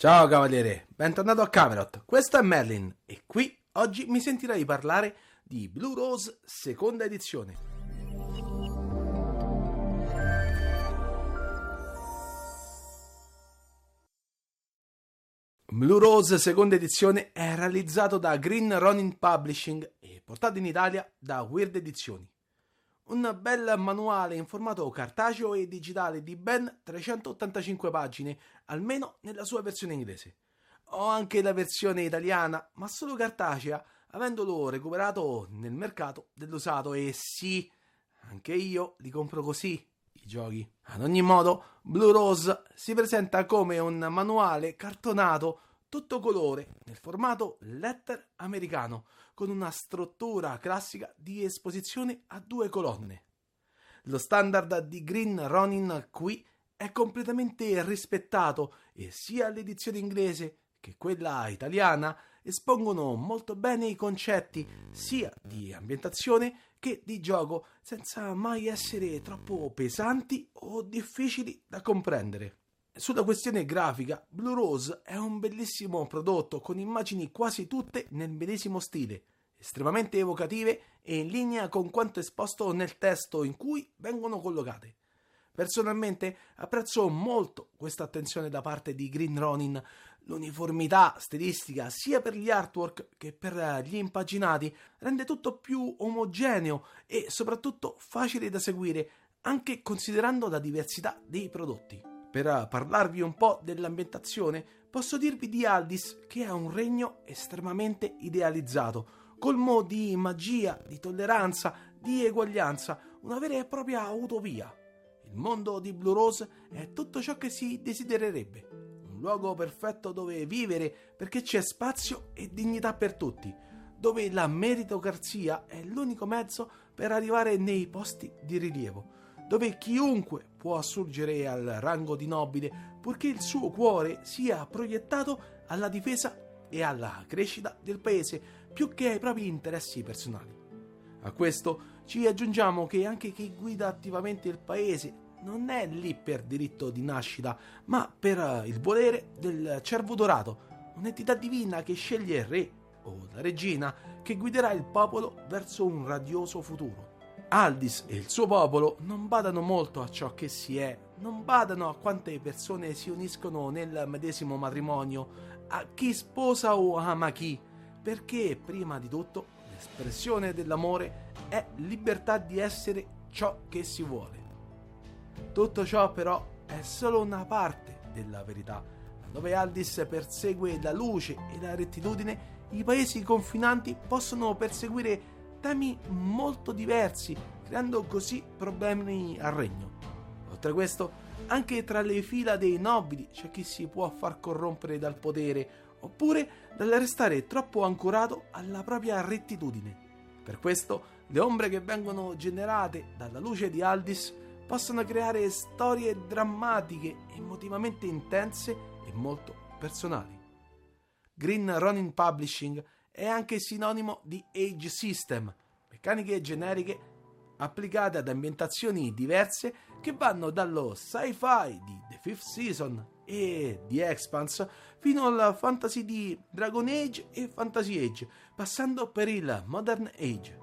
Ciao cavaliere, bentornato a Camelot. Questo è Merlin e qui oggi mi sentirai parlare di Blue Rose seconda edizione. Blue Rose seconda edizione è realizzato da Green Ronin Publishing e portato in Italia da Weird Edizioni. Un bel manuale in formato cartaceo e digitale di ben 385 pagine, almeno nella sua versione inglese. Ho anche la versione italiana, ma solo cartacea, avendolo recuperato nel mercato dell'usato e sì, anche io li compro così i giochi. Ad ogni modo, Blue Rose si presenta come un manuale cartonato tutto colore nel formato letter americano con una struttura classica di esposizione a due colonne. Lo standard di Green Ronin qui è completamente rispettato e sia l'edizione inglese che quella italiana espongono molto bene i concetti sia di ambientazione che di gioco senza mai essere troppo pesanti o difficili da comprendere. Sulla questione grafica, Blue Rose è un bellissimo prodotto con immagini quasi tutte nel medesimo stile, estremamente evocative e in linea con quanto esposto nel testo in cui vengono collocate. Personalmente apprezzo molto questa attenzione da parte di Green Ronin, l'uniformità stilistica sia per gli artwork che per gli impaginati rende tutto più omogeneo e soprattutto facile da seguire, anche considerando la diversità dei prodotti. Per parlarvi un po' dell'ambientazione, posso dirvi di Aldis che è un regno estremamente idealizzato, colmo di magia, di tolleranza, di eguaglianza, una vera e propria utopia. Il mondo di Blue Rose è tutto ciò che si desidererebbe. Un luogo perfetto dove vivere perché c'è spazio e dignità per tutti, dove la meritocrazia è l'unico mezzo per arrivare nei posti di rilievo, dove chiunque può assurgere al rango di nobile purché il suo cuore sia proiettato alla difesa e alla crescita del paese più che ai propri interessi personali. A questo ci aggiungiamo che anche chi guida attivamente il paese non è lì per diritto di nascita, ma per eh, il volere del cervo dorato, un'entità divina che sceglie il re o la regina che guiderà il popolo verso un radioso futuro. Aldis e il suo popolo non badano molto a ciò che si è, non badano a quante persone si uniscono nel medesimo matrimonio, a chi sposa o ama chi, perché prima di tutto l'espressione dell'amore è libertà di essere ciò che si vuole. Tutto ciò però è solo una parte della verità. Dove Aldis persegue la luce e la rettitudine, i paesi confinanti possono perseguire temi molto diversi, creando così problemi al regno. Oltre a questo, anche tra le fila dei nobili c'è chi si può far corrompere dal potere, oppure dal restare troppo ancorato alla propria rettitudine. Per questo le ombre che vengono generate dalla luce di Aldis possono creare storie drammatiche, emotivamente intense e molto personali. Green Ronin Publishing è anche sinonimo di Age System, meccaniche generiche applicate ad ambientazioni diverse che vanno dallo sci-fi di The Fifth Season e The Expanse fino alla fantasy di Dragon Age e Fantasy Age, passando per il Modern Age.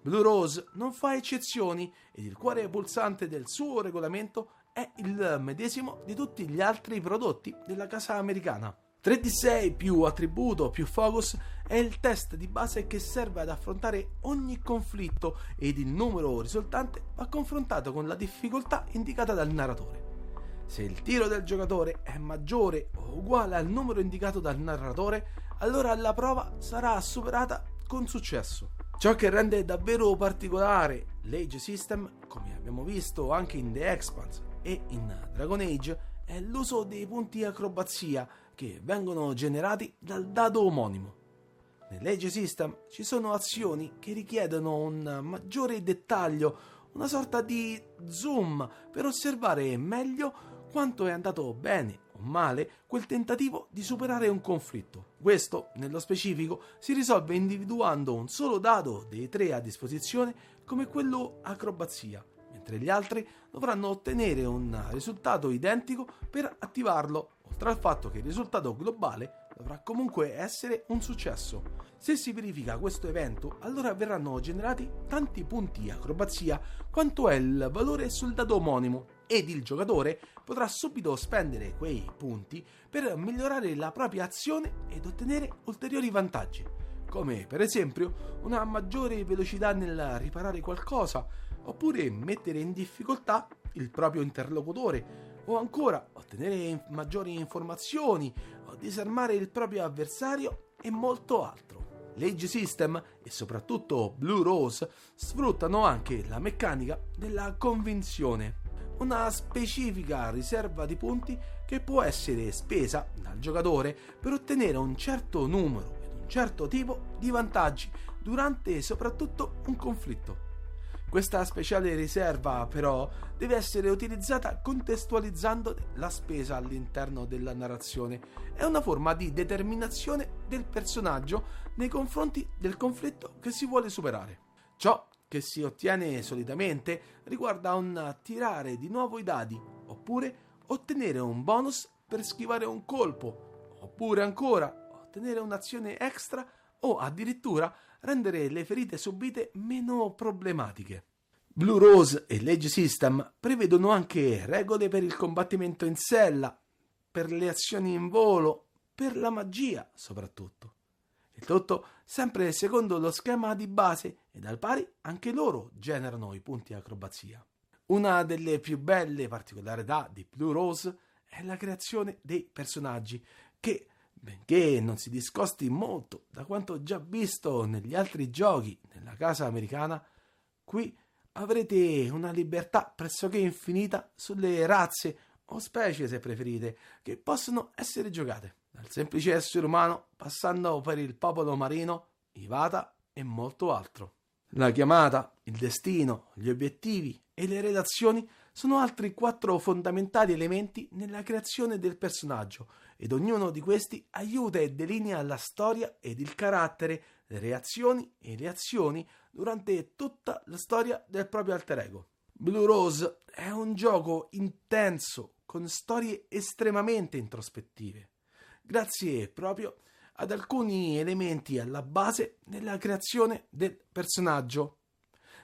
Blue Rose non fa eccezioni ed il cuore pulsante del suo regolamento è il medesimo di tutti gli altri prodotti della casa americana. 3D6 più attributo più focus è il test di base che serve ad affrontare ogni conflitto ed il numero risultante va confrontato con la difficoltà indicata dal narratore. Se il tiro del giocatore è maggiore o uguale al numero indicato dal narratore, allora la prova sarà superata con successo. Ciò che rende davvero particolare l'Age System, come abbiamo visto anche in The Expanse e in Dragon Age, è l'uso dei punti acrobazia che vengono generati dal dado omonimo. Nell'Age System ci sono azioni che richiedono un maggiore dettaglio, una sorta di zoom per osservare meglio quanto è andato bene o male quel tentativo di superare un conflitto. Questo, nello specifico, si risolve individuando un solo dado dei tre a disposizione come quello acrobazia, mentre gli altri dovranno ottenere un risultato identico per attivarlo oltre al fatto che il risultato globale dovrà comunque essere un successo. Se si verifica questo evento, allora verranno generati tanti punti acrobazia quanto è il valore sul dado omonimo ed il giocatore potrà subito spendere quei punti per migliorare la propria azione ed ottenere ulteriori vantaggi, come per esempio una maggiore velocità nel riparare qualcosa, oppure mettere in difficoltà il proprio interlocutore, o ancora ottenere maggiori informazioni o disarmare il proprio avversario e molto altro. L'Age System e soprattutto Blue Rose sfruttano anche la meccanica della convinzione, una specifica riserva di punti che può essere spesa dal giocatore per ottenere un certo numero ed un certo tipo di vantaggi durante soprattutto un conflitto. Questa speciale riserva però deve essere utilizzata contestualizzando la spesa all'interno della narrazione. È una forma di determinazione del personaggio nei confronti del conflitto che si vuole superare. Ciò che si ottiene solitamente riguarda un tirare di nuovo i dadi, oppure ottenere un bonus per schivare un colpo, oppure ancora ottenere un'azione extra o addirittura rendere le ferite subite meno problematiche. Blue Rose e Legge System prevedono anche regole per il combattimento in sella, per le azioni in volo, per la magia soprattutto. Il tutto sempre secondo lo schema di base ed al pari anche loro generano i punti acrobazia. Una delle più belle particolarità di Blue Rose è la creazione dei personaggi che benché non si discosti molto da quanto già visto negli altri giochi nella casa americana, qui avrete una libertà pressoché infinita sulle razze o specie, se preferite, che possono essere giocate, dal semplice essere umano passando per il popolo marino, i Vata e molto altro. La chiamata, il destino, gli obiettivi e le relazioni sono altri quattro fondamentali elementi nella creazione del personaggio ed ognuno di questi aiuta e delinea la storia ed il carattere, le reazioni e le azioni durante tutta la storia del proprio alter ego. Blue Rose è un gioco intenso con storie estremamente introspettive, grazie proprio ad alcuni elementi alla base nella creazione del personaggio.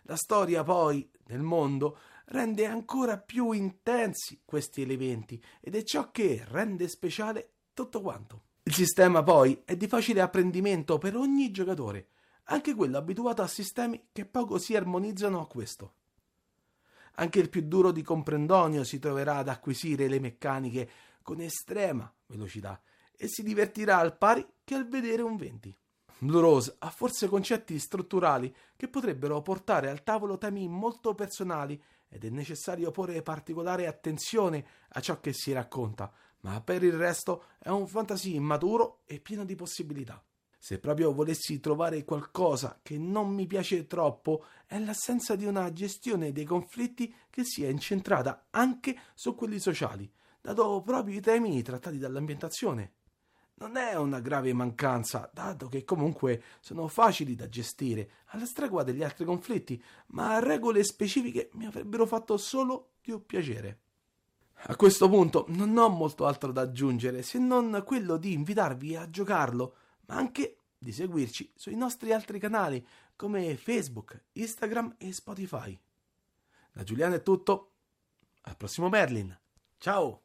La storia poi nel mondo rende ancora più intensi questi elementi ed è ciò che rende speciale tutto quanto. Il sistema poi è di facile apprendimento per ogni giocatore, anche quello abituato a sistemi che poco si armonizzano a questo. Anche il più duro di comprendonio si troverà ad acquisire le meccaniche con estrema velocità e si divertirà al pari che al vedere un 20. Blue Rose ha forse concetti strutturali che potrebbero portare al tavolo temi molto personali ed è necessario porre particolare attenzione a ciò che si racconta, ma per il resto è un fantasy maturo e pieno di possibilità. Se proprio volessi trovare qualcosa che non mi piace troppo, è l'assenza di una gestione dei conflitti che sia incentrata anche su quelli sociali, dato proprio i temi trattati dall'ambientazione non è una grave mancanza, dato che comunque sono facili da gestire, alla stregua degli altri conflitti, ma regole specifiche mi avrebbero fatto solo più piacere. A questo punto non ho molto altro da aggiungere se non quello di invitarvi a giocarlo, ma anche di seguirci sui nostri altri canali come Facebook, Instagram e Spotify. Da Giuliano è tutto, al prossimo Merlin. Ciao!